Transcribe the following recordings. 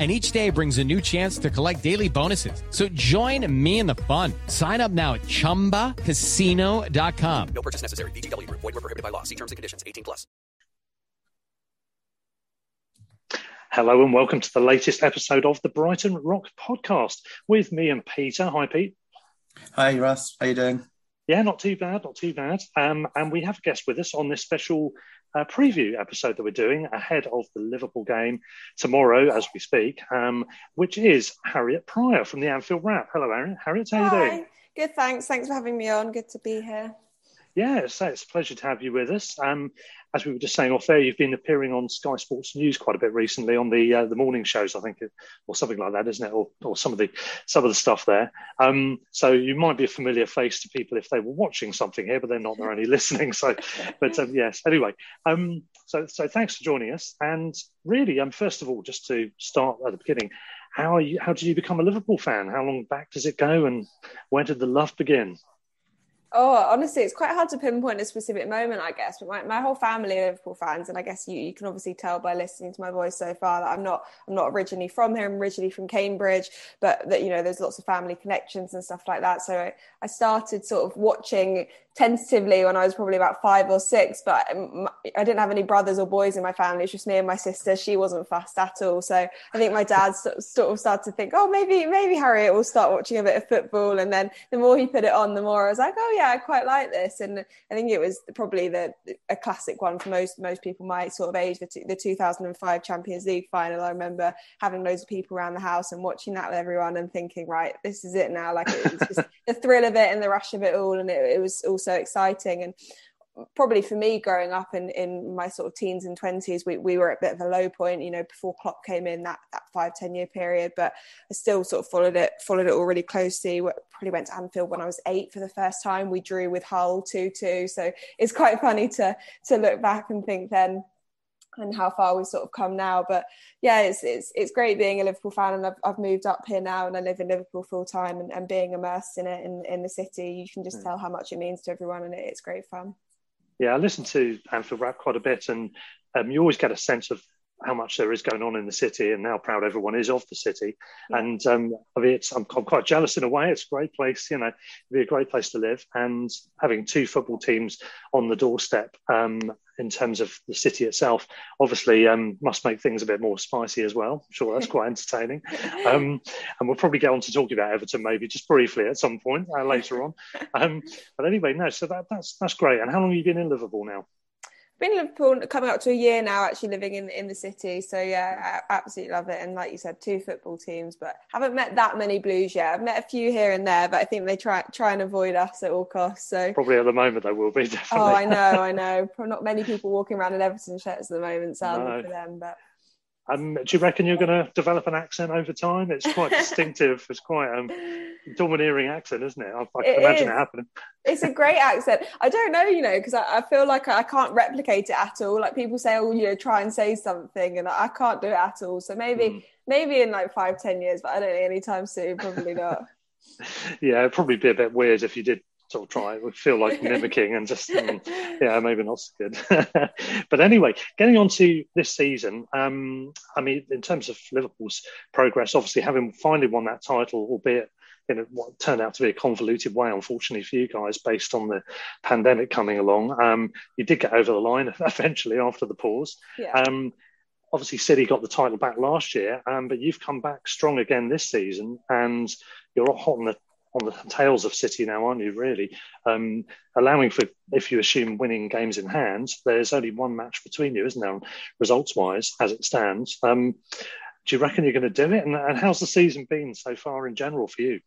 And each day brings a new chance to collect daily bonuses. So join me in the fun. Sign up now at chumbacasino.com. No purchase necessary. VGW Group. Void were prohibited by law. See terms and conditions. 18 plus. Hello and welcome to the latest episode of the Brighton Rock Podcast with me and Peter. Hi, Pete. Hi, Russ. How you doing? Yeah, not too bad, not too bad. Um, and we have a guest with us on this special uh, preview episode that we're doing ahead of the Liverpool game tomorrow, as we speak, um, which is Harriet Pryor from the Anfield Wrap. Hello, Harriet. Harriet, how Hi. you doing? Good, thanks. Thanks for having me on. Good to be here. Yeah, it's a pleasure to have you with us. Um, as we were just saying off there, you've been appearing on Sky Sports News quite a bit recently on the uh, the morning shows, I think, or something like that, isn't it? Or, or some of the some of the stuff there. Um, so you might be a familiar face to people if they were watching something here, but they're not; they're only listening. So, but um, yes. Anyway, um, so so thanks for joining us. And really, um, first of all, just to start at the beginning, how are you? How did you become a Liverpool fan? How long back does it go, and where did the love begin? Oh, honestly, it's quite hard to pinpoint a specific moment, I guess. But my, my whole family are Liverpool fans, and I guess you, you can obviously tell by listening to my voice so far that I'm not I'm not originally from here. I'm originally from Cambridge, but that you know there's lots of family connections and stuff like that. So I, I started sort of watching tentatively when I was probably about five or six, but I didn't have any brothers or boys in my family. It's just me and my sister. She wasn't fussed at all. So I think my dad sort of started to think, oh, maybe maybe Harriet will start watching a bit of football. And then the more he put it on, the more I was like, oh yeah, I quite like this. And I think it was probably the a classic one for most most people my sort of age. The, t- the 2005 Champions League final. I remember having loads of people around the house and watching that with everyone and thinking, right, this is it now. Like it was just the thrill of it and the rush of it all, and it, it was also exciting and probably for me growing up in, in my sort of teens and 20s we, we were at a bit of a low point you know before Klopp came in that that five ten year period but I still sort of followed it followed it all really closely probably went to Anfield when I was eight for the first time we drew with Hull 2-2 so it's quite funny to to look back and think then and how far we've sort of come now. But yeah, it's it's it's great being a Liverpool fan, and I've, I've moved up here now, and I live in Liverpool full time, and, and being immersed in it in, in the city, you can just hmm. tell how much it means to everyone, and it, it's great fun. Yeah, I listen to Anfield Wrap quite a bit, and um, you always get a sense of how much there is going on in the city and how proud everyone is of the city. Yeah. And um, I mean, it's, I'm, I'm, quite jealous in a way. It's a great place, you know, it'd be a great place to live. And having two football teams on the doorstep um, in terms of the city itself, obviously um, must make things a bit more spicy as well. I'm sure that's quite entertaining. Um, and we'll probably get on to talking about Everton maybe just briefly at some point uh, later on. Um, but anyway, no, so that, that's that's great. And how long have you been in Liverpool now? Been in Liverpool coming up to a year now, actually living in in the city. So yeah, I absolutely love it. And like you said, two football teams, but haven't met that many Blues yet. I've met a few here and there, but I think they try try and avoid us at all costs. So probably at the moment they will be definitely. Oh, I know, I know. Not many people walking around in Everton shirts at the moment, sadly no. for them, but. Um, do you reckon you're going to develop an accent over time? It's quite distinctive. It's quite um, domineering accent, isn't it? I, I can it imagine is. it happening. It's a great accent. I don't know, you know, because I, I, feel like I can't replicate it at all. Like people say, oh, you know, try and say something, and I can't do it at all. So maybe, mm. maybe in like five, ten years, but I don't think anytime soon. Probably not. yeah, it'd probably be a bit weird if you did sort of try. We feel like mimicking and just, um, yeah, maybe not so good. but anyway, getting on to this season, um, I mean, in terms of Liverpool's progress, obviously having finally won that title, albeit in what turned out to be a convoluted way, unfortunately for you guys, based on the pandemic coming along. Um, you did get over the line eventually after the pause. Yeah. Um, obviously, City got the title back last year, um, but you've come back strong again this season, and you're hot on the on the tails of City now, aren't you? Really, um, allowing for if you assume winning games in hand, there's only one match between you, isn't there? Results wise, as it stands. Um, do you reckon you're going to do it? And, and how's the season been so far in general for you?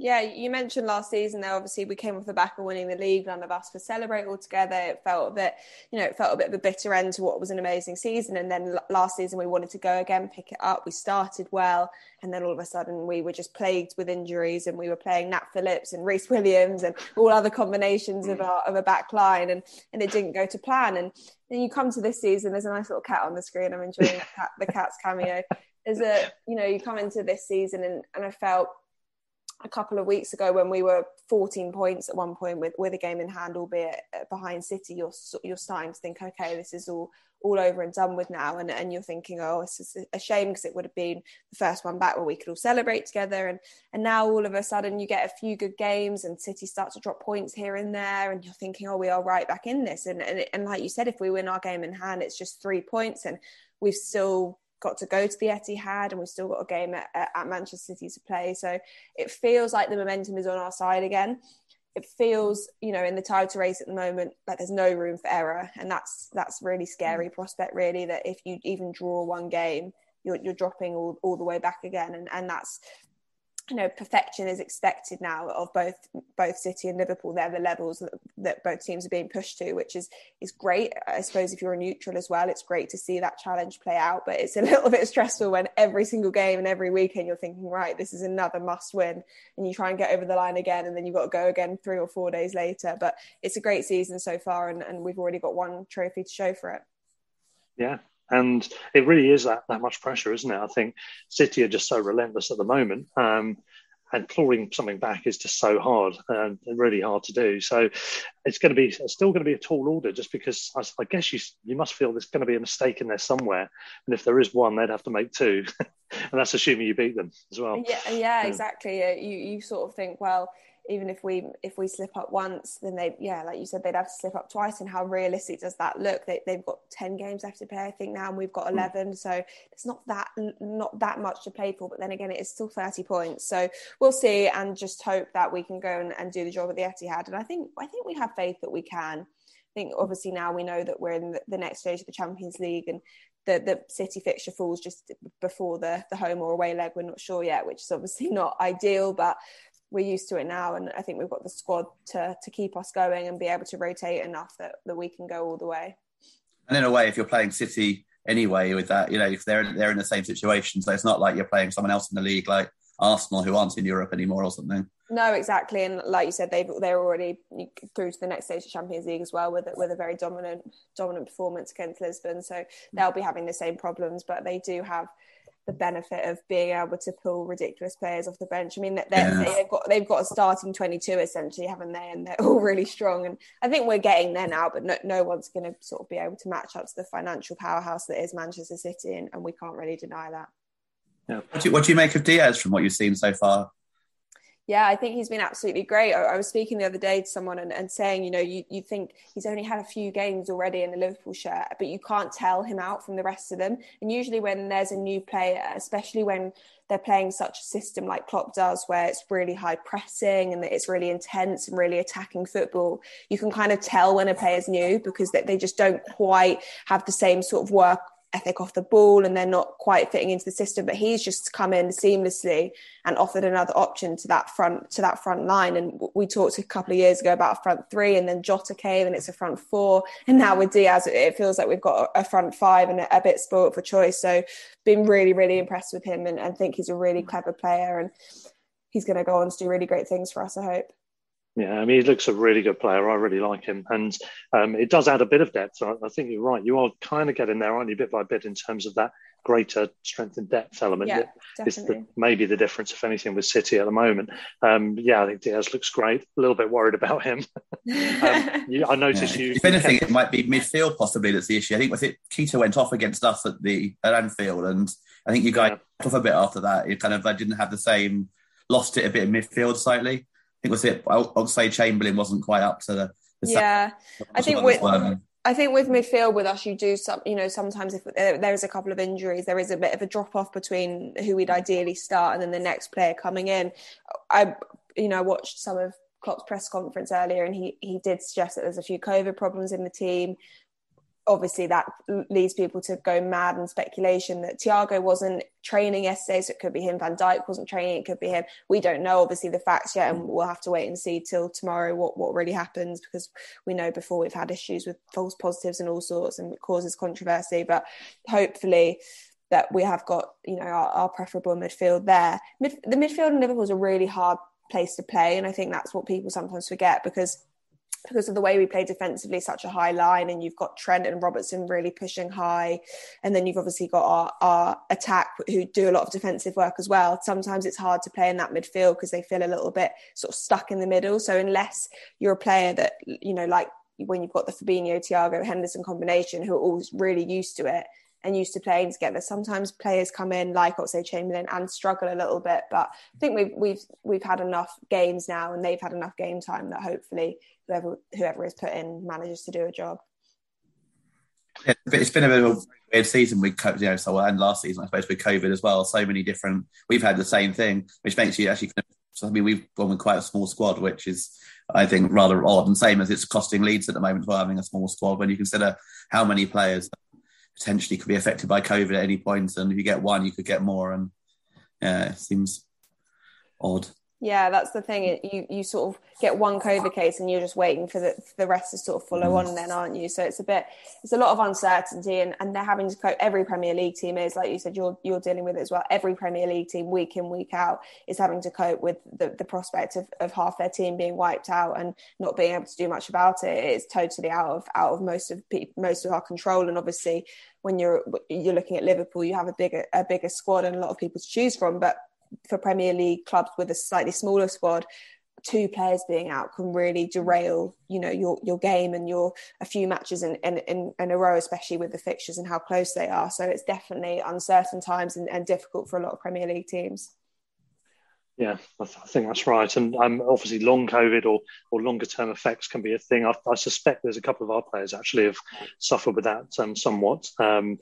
Yeah, you mentioned last season there. Obviously, we came off the back of winning the league. None of us could celebrate all together. It felt a bit, you know, it felt a bit of a bitter end to what was an amazing season. And then last season, we wanted to go again, pick it up. We started well, and then all of a sudden, we were just plagued with injuries, and we were playing Nat Phillips and Rhys Williams and all other combinations of mm. our of a back line, and and it didn't go to plan. And then you come to this season. There's a nice little cat on the screen. I'm enjoying the, cat, the cat's cameo. There's a, you know, you come into this season, and and I felt a couple of weeks ago when we were 14 points at one point with, with a game in hand, albeit uh, behind City, you're you're starting to think, okay, this is all all over and done with now, and and you're thinking, oh, this is a shame because it would have been the first one back where we could all celebrate together, and and now all of a sudden you get a few good games, and City start to drop points here and there, and you're thinking, oh, we are right back in this, and and, and like you said, if we win our game in hand, it's just three points, and we've still got to go to the Etihad and we've still got a game at, at, Manchester City to play. So it feels like the momentum is on our side again. It feels, you know, in the title race at the moment, like there's no room for error, and that's that's really scary mm. prospect. Really, that if you even draw one game, you're, you're dropping all, all the way back again, and and that's you know perfection is expected now of both both City and Liverpool. They're the levels that, that, both teams are being pushed to, which is is great. I suppose if you're a neutral as well, it's great to see that challenge play out. But it's a little bit stressful when every single game and every weekend you're thinking, right, this is another must win, and you try and get over the line again, and then you've got to go again three or four days later. But it's a great season so far, and, and we've already got one trophy to show for it. Yeah, and it really is that that much pressure, isn't it? I think City are just so relentless at the moment, um, and clawing something back is just so hard and really hard to do. So it's going to be still going to be a tall order, just because I, I guess you you must feel there's going to be a mistake in there somewhere, and if there is one, they'd have to make two, and that's assuming you beat them as well. Yeah, yeah, yeah. exactly. You you sort of think well even if we if we slip up once, then they yeah, like you said, they'd have to slip up twice. And how realistic does that look? They, they've got ten games left to play, I think now, and we've got hmm. eleven. So it's not that not that much to play for. But then again, it is still thirty points. So we'll see, and just hope that we can go and, and do the job at the Etihad. And I think I think we have faith that we can. I think obviously now we know that we're in the, the next stage of the Champions League and the, the City fixture falls just before the, the home or away leg. We're not sure yet, which is obviously not ideal, but we're used to it now and I think we've got the squad to to keep us going and be able to rotate enough that, that we can go all the way. And in a way, if you're playing City anyway with that, you know, if they're they're in the same situation, so it's not like you're playing someone else in the league like Arsenal who aren't in Europe anymore or something. No, exactly, and like you said, they've they're already through to the next stage of Champions League as well with with a very dominant dominant performance against Lisbon. So mm. they'll be having the same problems, but they do have the benefit of being able to pull ridiculous players off the bench. I mean, yeah. they've got they've got a starting twenty two essentially, haven't they? And they're all really strong. And I think we're getting there now, but no, no one's going to sort of be able to match up to the financial powerhouse that is Manchester City, and, and we can't really deny that. Yeah. What do, you, what do you make of Diaz from what you've seen so far? Yeah, I think he's been absolutely great. I, I was speaking the other day to someone and, and saying, you know, you, you think he's only had a few games already in the Liverpool shirt, but you can't tell him out from the rest of them. And usually, when there's a new player, especially when they're playing such a system like Klopp does, where it's really high pressing and it's really intense and really attacking football, you can kind of tell when a player's new because they, they just don't quite have the same sort of work ethic off the ball and they're not quite fitting into the system but he's just come in seamlessly and offered another option to that front to that front line. And we talked a couple of years ago about a front three and then Jota came and it's a front four. And now with Diaz it feels like we've got a front five and a bit spoilt for choice. So been really really impressed with him and, and think he's a really clever player and he's going to go on to do really great things for us I hope Yeah, I mean, he looks a really good player. I really like him, and um, it does add a bit of depth. I, I, think you're right. You are kind of getting there, aren't you, bit by bit, in terms of that greater strength and depth element. Yeah, definitely. The, maybe the difference, if anything, with City at the moment. Um, yeah, I think Diaz looks great. A little bit worried about him. um, you, I noticed yeah. you. If anything, it might be midfield possibly that's the issue. I think with it, Keita went off against us at the at Anfield, and I think you guys yeah. off a bit after that. It kind of I didn't have the same. Lost it a bit in midfield slightly. I think was it. Oxlade-Chamberlain wasn't quite up to the. the yeah, I think with. I think with midfield with us, you do some, you know, sometimes if there is a couple of injuries, there is a bit of a drop off between who we'd ideally start and then the next player coming in. I, you know, watched some of Klopp's press conference earlier and he, he did suggest that there's a few COVID problems in the team obviously that leads people to go mad and speculation that Thiago wasn't training yesterday, so it could be him. Van Dijk wasn't training, it could be him. We don't know obviously the facts yet, and mm. we'll have to wait and see till tomorrow what what really happens because we know before we've had issues with false positives and all sorts, and it causes controversy. But hopefully. That we have got, you know, our, our preferable midfield there. Mid, the midfield in Liverpool is a really hard place to play, and I think that's what people sometimes forget because because of the way we play defensively, such a high line, and you've got Trent and Robertson really pushing high, and then you've obviously got our, our attack who do a lot of defensive work as well. Sometimes it's hard to play in that midfield because they feel a little bit sort of stuck in the middle. So unless you're a player that you know, like when you've got the Fabinho, Thiago, Henderson combination, who are all really used to it, and used to playing together. Sometimes players come in like Oxlade-Chamberlain and struggle a little bit, but I think we've we've we've had enough games now, and they've had enough game time that hopefully whoever whoever is put in manages to do a job. Yeah, it's been a bit of a weird season with you know, so and last season I suppose with COVID as well. So many different. We've had the same thing, which makes you actually. I mean, we've gone with quite a small squad, which is I think rather odd, and same as it's costing Leeds at the moment for having a small squad. When you consider how many players potentially could be affected by COVID at any point, and if you get one, you could get more, and yeah, it seems odd. Yeah, that's the thing. You you sort of get one COVID case and you're just waiting for the for the rest to sort of follow mm. on, then aren't you? So it's a bit, it's a lot of uncertainty, and, and they're having to cope. Every Premier League team is like you said, you're you're dealing with it as well. Every Premier League team, week in week out, is having to cope with the, the prospect of, of half their team being wiped out and not being able to do much about it. It's totally out of out of most of most of our control, and obviously when you're you're looking at Liverpool, you have a bigger a bigger squad and a lot of people to choose from, but for Premier League clubs with a slightly smaller squad, two players being out can really derail, you know, your your game and your a few matches in, in, in, in, a row, especially with the fixtures and how close they are. So it's definitely uncertain times and, and difficult for a lot of Premier League teams. Yeah, I, th- I think that's right. And um, obviously, long COVID or, or longer term effects can be a thing. I, I, suspect there's a couple of our players actually have suffered with that um, somewhat. Um,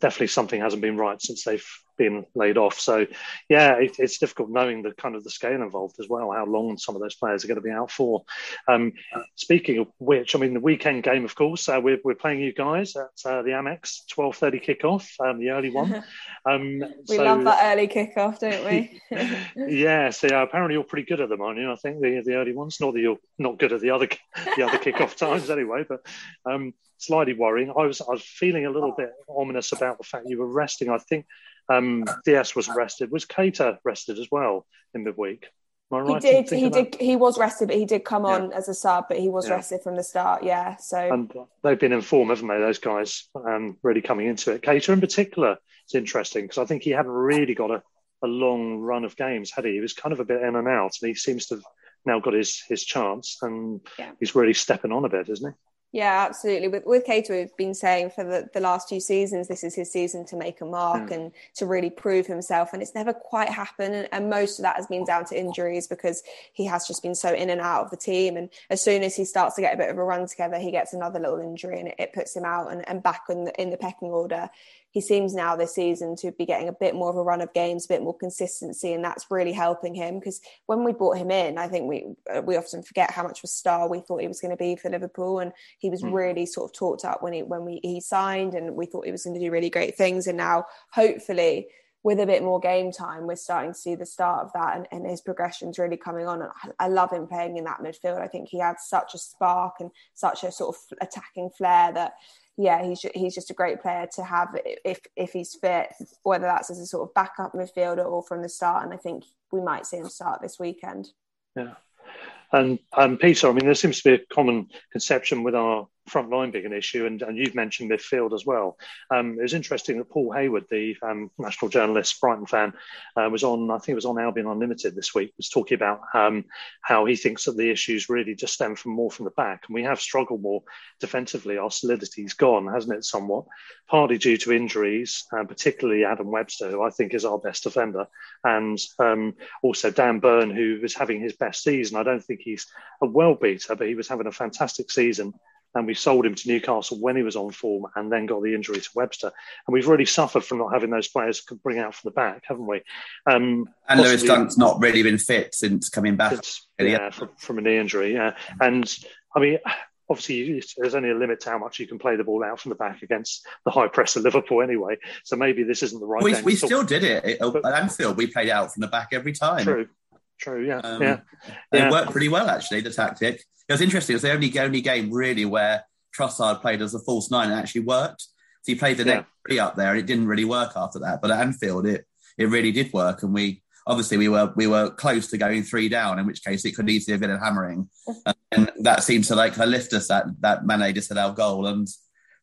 definitely something hasn't been right since they've been laid off. So, yeah, it, it's difficult knowing the kind of the scale involved as well, how long some of those players are going to be out for. Um, speaking of which, I mean, the weekend game, of course, uh, we're, we're playing you guys at uh, the Amex 12.30 kickoff, um, the early one. Um, we so, love that early kickoff, don't we? yeah, so yeah, apparently you're pretty good at them, aren't you? I think the the early ones. Not that you're not good at the other the other kickoff times anyway, but um, slightly worrying. I was I was feeling a little bit ominous about the fact you were resting. I think um, Diaz was rested. Was Keita rested as well in midweek? Right he did. He did. He was rested, but he did come on yeah. as a sub. But he was yeah. rested from the start. Yeah. So and they've been informed, haven't they? Those guys um, really coming into it. Keita in particular is interesting because I think he hadn't really got a, a long run of games, had he? He was kind of a bit in and out, and he seems to have now got his his chance, and yeah. he's really stepping on a bit, isn't he? Yeah, absolutely. With with Keita, we've been saying for the, the last two seasons, this is his season to make a mark mm. and to really prove himself. And it's never quite happened. And most of that has been down to injuries because he has just been so in and out of the team. And as soon as he starts to get a bit of a run together, he gets another little injury and it, it puts him out and, and back in the, in the pecking order he seems now this season to be getting a bit more of a run of games, a bit more consistency, and that's really helping him. Because when we brought him in, I think we uh, we often forget how much of a star we thought he was going to be for Liverpool, and he was mm. really sort of talked up when he when we he signed, and we thought he was going to do really great things. And now, hopefully, with a bit more game time, we're starting to see the start of that, and, and his progression's really coming on. And I, I, love him playing in that midfield. I think he adds such a spark and such a sort of attacking flair that yeah, he's he's just a great player to have if if he's fit, whether that's as a sort of backup midfielder or from the start. And I think we might see him start this weekend. Yeah. And um, Peter, I mean, there seems to be a common conception with our front line being an issue, and, and you've mentioned midfield as well. Um, it was interesting that Paul Hayward, the um, national journalist, Brighton fan, uh, was on, I think it was on Albion Unlimited this week, was talking about um, how he thinks that the issues really just stem from more from the back. And we have struggled more defensively. Our solidity's gone, hasn't it, somewhat? Partly due to injuries, uh, particularly Adam Webster, who I think is our best defender, and um, also Dan Burn, who was having his best season. I don't think he's a well beater, but he was having a fantastic season and we sold him to Newcastle when he was on form and then got the injury to Webster. And we've really suffered from not having those players could bring out from the back, haven't we? Um, and Lewis Dunk's not really been fit since coming back. yeah, from, from a knee injury. Yeah. And I mean, obviously there's only a limit to how much you can play the ball out from the back against the high press of Liverpool anyway. So maybe this isn't the right. We, we still did it at Anfield. We played out from the back every time. True, true. Yeah, um, yeah. It yeah. worked pretty well actually. The tactic. It was interesting. It was the only only game really where Trossard played as a false nine and actually worked. So he played the yeah. next three up there, and it didn't really work after that. But at Anfield, it it really did work, and we obviously we were we were close to going three down, in which case it could easily have been a hammering, and that seemed to like lift us that that Mane disallowed our goal, and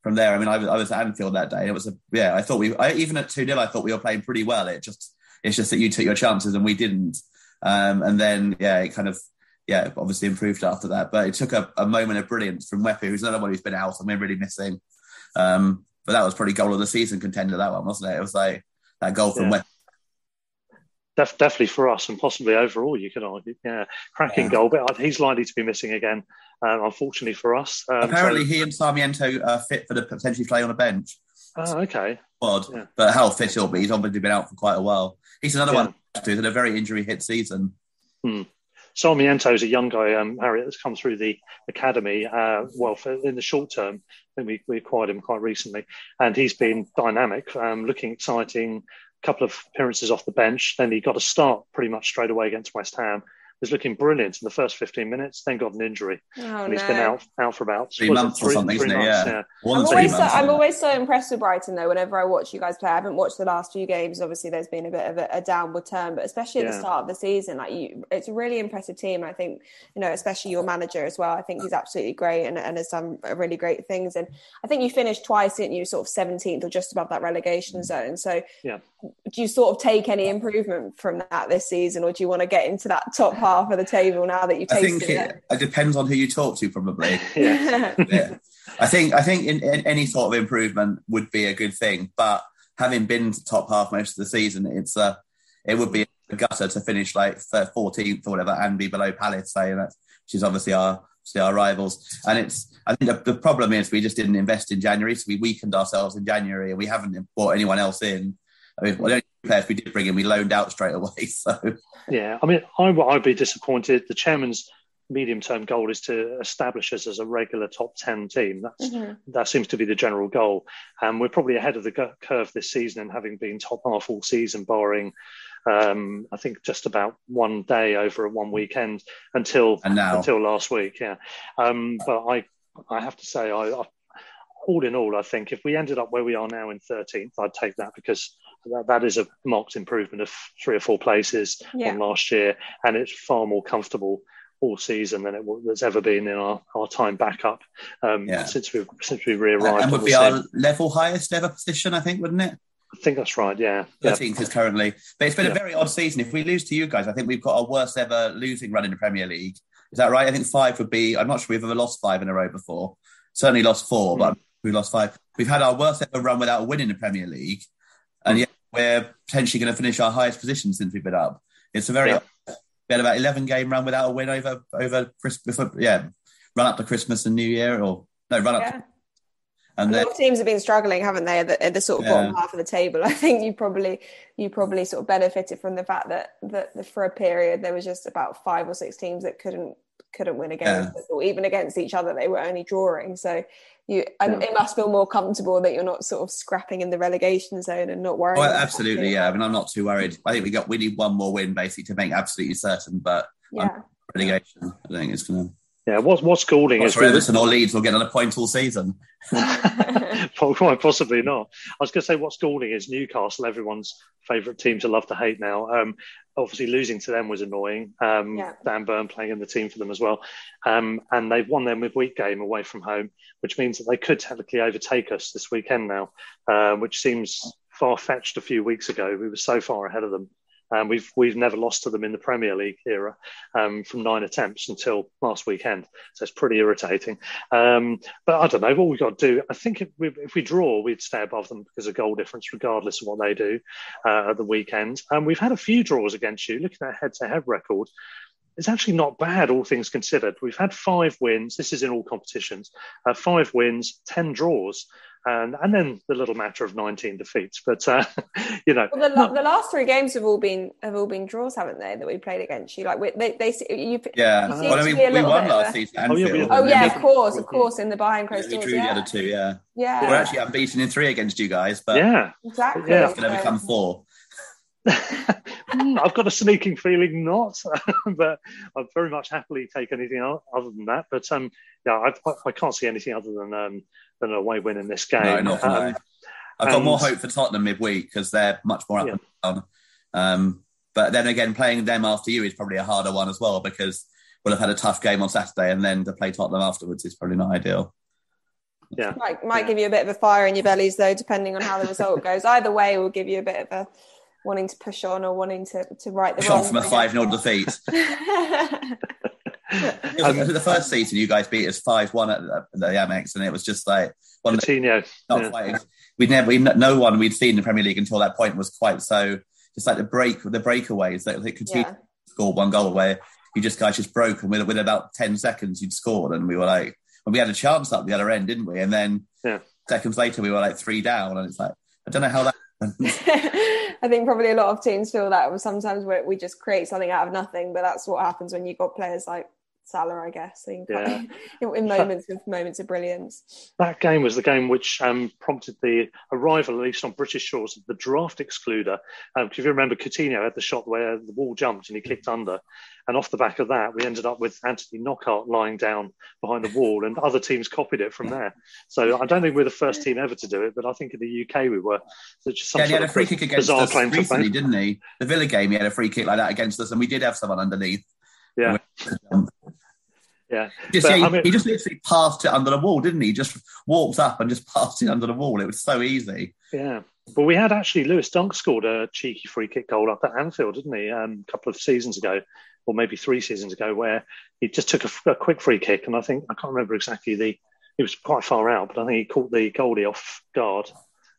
from there, I mean, I was, I was at Anfield that day, and it was a yeah. I thought we I, even at two 0 I thought we were playing pretty well. It just it's just that you took your chances and we didn't, um, and then yeah, it kind of yeah, obviously improved after that. But it took a, a moment of brilliance from Mwepu, who's another one who's been out and we're really missing. Um, but that was probably goal of the season contender, that one, wasn't it? It was like that goal from yeah. Def- definitely for us and possibly overall, you could argue. Yeah, cracking yeah. goal, but he's likely to be missing again, um, unfortunately for us. Um, Apparently, so... he and Sarmiento are fit for the potentially play on a bench. Oh, okay. Odd, yeah. but how fit he'll be, he's obviously been out for quite a while. He's another one who's had a very injury hit season. Hmm. Sarmiento is a young guy, um, Harriet, that's come through the academy. Uh, well, for, in the short term, I think we, we acquired him quite recently, and he's been dynamic, um, looking exciting. A couple of appearances off the bench, then he got a start pretty much straight away against West Ham was looking brilliant in the first 15 minutes, then got an injury. Oh, and he's no. been out out for about three months three, or something, isn't months, yeah. yeah. I'm, always, so, I'm always so impressed with Brighton, though, whenever I watch you guys play. I haven't watched the last few games. Obviously, there's been a bit of a, a downward turn, but especially at yeah. the start of the season, like you, it's a really impressive team. I think, you know, especially your manager as well. I think he's absolutely great and, and has done really great things. And I think you finished twice, didn't you, sort of 17th or just above that relegation mm. zone. So yeah. do you sort of take any improvement from that this season, or do you want to get into that top half of the table now that you've tasted I think it, it, uh, depends on who you talk to, probably. yeah. yeah. I think I think in, in, any sort of improvement would be a good thing, but having been top half most of the season, it's a it would be a gutter to finish like 14th or whatever and be below Palace, say, that which is obviously our obviously our rivals. And it's I think the, the, problem is we just didn't invest in January, so we weakened ourselves in January, and we haven't brought anyone else in. I mean, the only players we did bring in, we loaned out straight away. So yeah, I mean, I, I'd be disappointed. The chairman's medium-term goal is to establish us as a regular top 10 team that's mm-hmm. that seems to be the general goal and we're probably ahead of the curve this season and having been top half all season barring um, I think just about one day over one weekend until until last week yeah um, but I I have to say I, I all in all, I think if we ended up where we are now in 13th, I'd take that because that, that is a marked improvement of three or four places yeah. from last year, and it's far more comfortable all season than it has ever been in our, our time back up um, yeah. since we since we re-arrived. And would be our level highest ever position, I think, wouldn't it? I think that's right. Yeah, thirteenth yeah. is currently, but it's been yeah. a very odd season. If we lose to you guys, I think we've got our worst ever losing run in the Premier League. Is that right? I think five would be. I'm not sure we've ever lost five in a row before. Certainly lost four, mm. but we lost five. We've had our worst ever run without a win in the Premier League, and yet we're potentially going to finish our highest position since we've been up. It's a very yeah. we had about eleven game run without a win over over Christmas. Yeah, run up to Christmas and New Year, or no, run up. Yeah. To, and a then, lot of teams have been struggling, haven't they? At the, at the sort of yeah. bottom half of the table. I think you probably you probably sort of benefited from the fact that that for a period there was just about five or six teams that couldn't couldn't win against yeah. or even against each other they were only drawing so you and yeah. it must feel more comfortable that you're not sort of scrapping in the relegation zone and not worrying. Oh, absolutely, yeah. I mean, I'm not too worried. I think we got we need one more win basically to make absolutely certain, but yeah, relegation. I think it's gonna. Yeah, what's what's Goulding is Whether Everton or Leeds will get on a point all season. Quite possibly not. I was going to say what's Goulding is Newcastle, everyone's favourite team to love to hate now. Um, obviously, losing to them was annoying. Um, Yeah. Dan Burn playing in the team for them as well. Um, and they've won their midweek game away from home, which means that they could technically overtake us this weekend now, uh, which seems far fetched a few weeks ago. We were so far ahead of them. Um, we've we've never lost to them in the Premier League era um, from nine attempts until last weekend, so it's pretty irritating. Um, but I don't know what we've got to do. I think if we, if we draw, we'd stay above them because of goal difference, regardless of what they do uh, at the weekend. And we've had a few draws against you. Looking at head-to-head record, it's actually not bad, all things considered. We've had five wins. This is in all competitions. Uh, five wins, ten draws, and and then the little matter of nineteen defeats. But uh, you know, Well, the, la- the last three games have all been have all been draws, haven't they? That we played against you. Like we, they, they, you, Yeah. you well, I mean, be we won last a- season Oh, yeah, we- Oh and yeah, of course, of course, in the behind we, closed we doors. drew the other two, yeah. yeah, We're actually unbeaten in three against you guys, but yeah. exactly. Yeah. it's going to become four. Hmm, I've got a sneaking feeling not, but I'd very much happily take anything other than that. But um, yeah, I, I- I can't see anything other than um, than a away win in this game. No, not um. I've got more hope for Tottenham midweek because they're much more up Yeah. and down. Um, but then again, playing them after you is probably a harder one as well because we'll have had a tough game on Saturday and then to play Tottenham afterwards is probably not ideal. yeah, Might, might Yeah. give you a bit of a fire in your bellies, though, depending on how the result goes. Either way, will give you a bit of a wanting to push on or wanting to, to right the Shot wrong. from a 5 0 defeat. It was- the first season, you guys beat us 5 1 at the, the Amex, and it was just like one of the Coutinho. not yeah. quite. We'd never, we, no one we'd seen in the Premier League until that point was quite so. Just like the break, the breakaways that like, Coutinho yeah. scored one goal where you just guys just broke, and with, with about ten seconds you'd scored, and we were like, well, we had a chance up the other end, didn't we? And then Yeah. seconds later we were like three down, and it's like I don't know how that. I think probably a lot of teams feel that sometimes we just create something out of nothing, but that's what happens when you've got players like Salah, I guess, in, Yeah. in, in moments of moments of brilliance. That game was the game which um, prompted the arrival, at least on British shores, of the draft excluder. Um, if you remember, Coutinho had the shot where the wall jumped and he kicked under. And off the back of that, we ended up with Anthony Knockaert lying down behind the wall, and other teams copied it from there. So I don't think we're the first team ever to do it, but I think in the UK we were. So it's just some Yeah, and he sort had a free kick against us recently, didn't he? The Villa game, he had a free kick like that against us, and we did have someone underneath. Yeah, yeah. Just, yeah, he, I mean- he just literally passed it under the wall, didn't he? He Just walked up and just passed it under the wall. It was so easy. Yeah. But we had actually Lewis Dunk scored a cheeky free kick goal up at Anfield, didn't he? Um, a couple of seasons ago, or maybe three seasons ago, where he just took a, a quick free kick, and I think I can't remember exactly the. He was quite far out, but I think he caught the goalie off guard.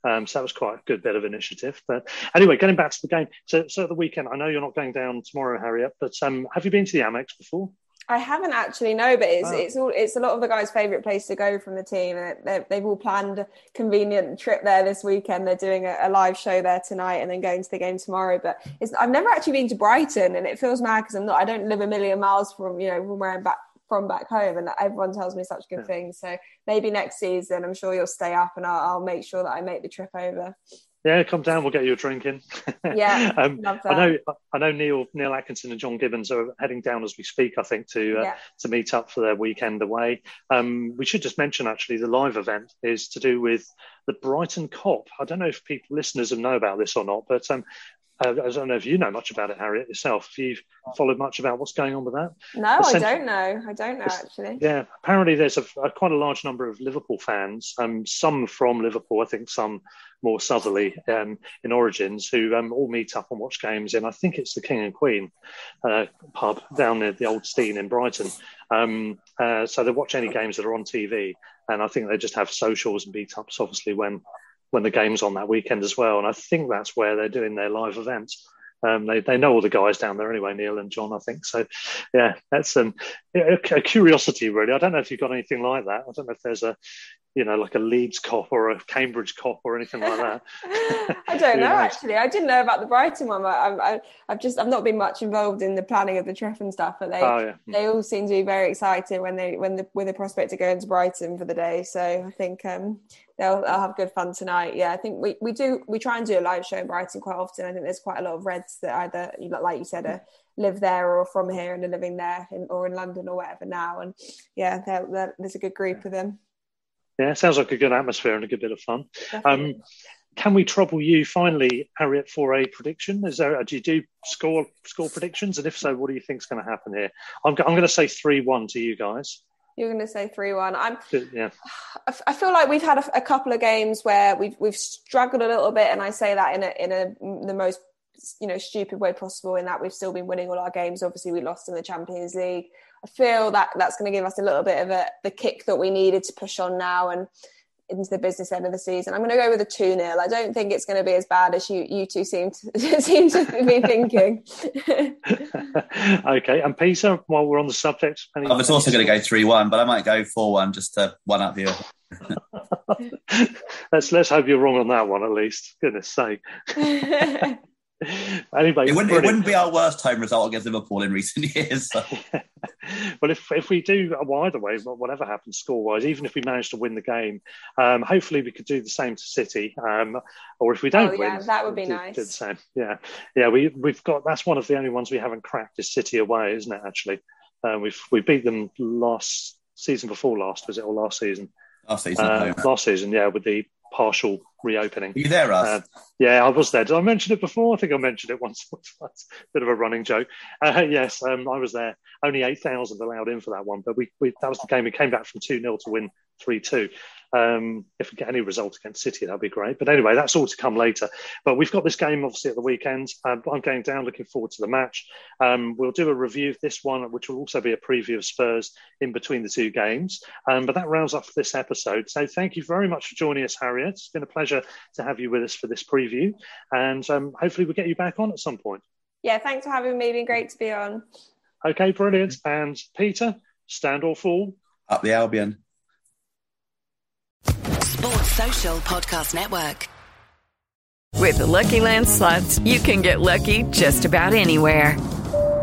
Um, so that was quite a good bit of initiative. But anyway, getting back to the game. So, so at the weekend, I know you're not going down tomorrow, Harriet, but um, have you been to the Amex before? I haven't actually no, but it's Oh. it's all it's a lot of the guys' favourite place to go from the team, and they- they've all planned a convenient trip there this weekend. They're doing a, a live show there tonight, and then going to the game tomorrow. But it's, I've never actually been to Brighton, and it feels mad because I'm not. I don't live a million miles from you know from where I'm back from back home, and everyone tells me such good Yeah. things. So maybe next season, I'm sure you'll stay up, and I'll, I'll make sure that I make the trip over. Yeah, come down. We'll get you a drink in. Yeah, um, I know. I know Neil Neil Atkinson and John Gibbons are heading down as we speak. I think to uh, Yeah. to meet up for their weekend away. Um, we should just mention actually the live event is to do with the Brighton Cop. I don't know if people listeners have know about this or not, but um, uh, I don't know if you know much about it, Harriet yourself. If you've followed much about what's going on with that. No, I don't know. I don't know actually. Yeah, apparently there's a, a quite a large number of Liverpool fans, um, some from Liverpool, I think some more southerly um, in origins, who um, all meet up and watch games in. I think it's the King and Queen uh, pub down near the Old Steine in Brighton. Um, uh, so they watch any games that are on TV, and I think they just have socials and meetups, obviously when when the game's on that weekend as well. And I think that's where they're doing their live event. Um, they, they know all the guys down there anyway, Neil and John, I think. So, yeah, that's um, a, a curiosity, really. I don't know if you've got anything like that. I don't know if there's a, you know, like a Leeds cop or a Cambridge cop or anything like that. I don't know knows? actually. I didn't know about the Brighton one. I, I, I've just I've not been much involved in the planning of the trip and stuff, but they Oh, yeah. they all seem to be very excited when they when the with the prospect of going to Brighton for the day. So I think um, they'll, they'll have good fun tonight. Yeah, I think we, we do we try and do a live show in Brighton quite often. I think there's quite a lot of Reds that either like you said are live there or from here and are living there in, or in London or whatever now. And yeah, they're, they're, there's a good group of them. Yeah, sounds like a good atmosphere and a good bit of fun. Um, can we trouble you finally, Harriet, for a prediction? Is there? Do you do score score predictions? And if so, what do you think is going to happen here? I'm, I'm going to say three one to you guys. You're going to say three one. I'm. Yeah. I feel like we've had a, a, couple of games where we've we've struggled a little bit, and I say that in a in a the most you know stupid way possible. In that we've still been winning all our games. Obviously, we lost in the Champions League. I feel that that's going to give us a little bit of a the kick that we needed to push on now and into the business end of the season. I'm going to go with a 2 0. I don't think it's going to be as bad as you you two seem to seem to be thinking. okay, and Peter, while we're on the subject, any, I was also going to go 3 1, but I might go 4 1 just to one up you. let's let's hope you're wrong on that one at least. Goodness sake. anyway, it wouldn't, it wouldn't, be our worst home result against Liverpool in recent years. So. Well, if if we do, well, either way, whatever happens score wise, even if we manage to win the game, um, hopefully we could do the same to City. Um, or if we don't oh, yeah, win, that would be do, nice. Do the same. Yeah, yeah. We we've got that's one of the only ones we haven't cracked is City away, isn't it? Actually, uh, we've we beat them last season before last, was it, or last season? Last season, uh, last season, yeah, with the partial reopening. Are you there, Russ? Uh, yeah, I was there. Did I mention it before? I think I mentioned it once or twice. Bit of a running joke. Uh, yes, um, I was there. Only 8,000 allowed in for that one, but we, we that was the game. We came back from 2 0 to win 3 2. Um, if we get any result against City, that'd be great. But anyway, that's all to come later. But we've got this game obviously at the weekend. Um, I'm going down, looking forward to the match. Um, we'll do a review of this one, which will also be a preview of Spurs in between the two games. Um, but that rounds up this episode. So thank you very much for joining us, Harriet. It's been a pleasure to have you with us for this preview, and um, hopefully we'll get you back on at some point. Yeah, thanks for having me. Been great to be on. Okay, brilliant. And Peter, stand or fall. Up the Albion. Sports Social Podcast Network. With the Lucky Land slots, you can get lucky just about anywhere.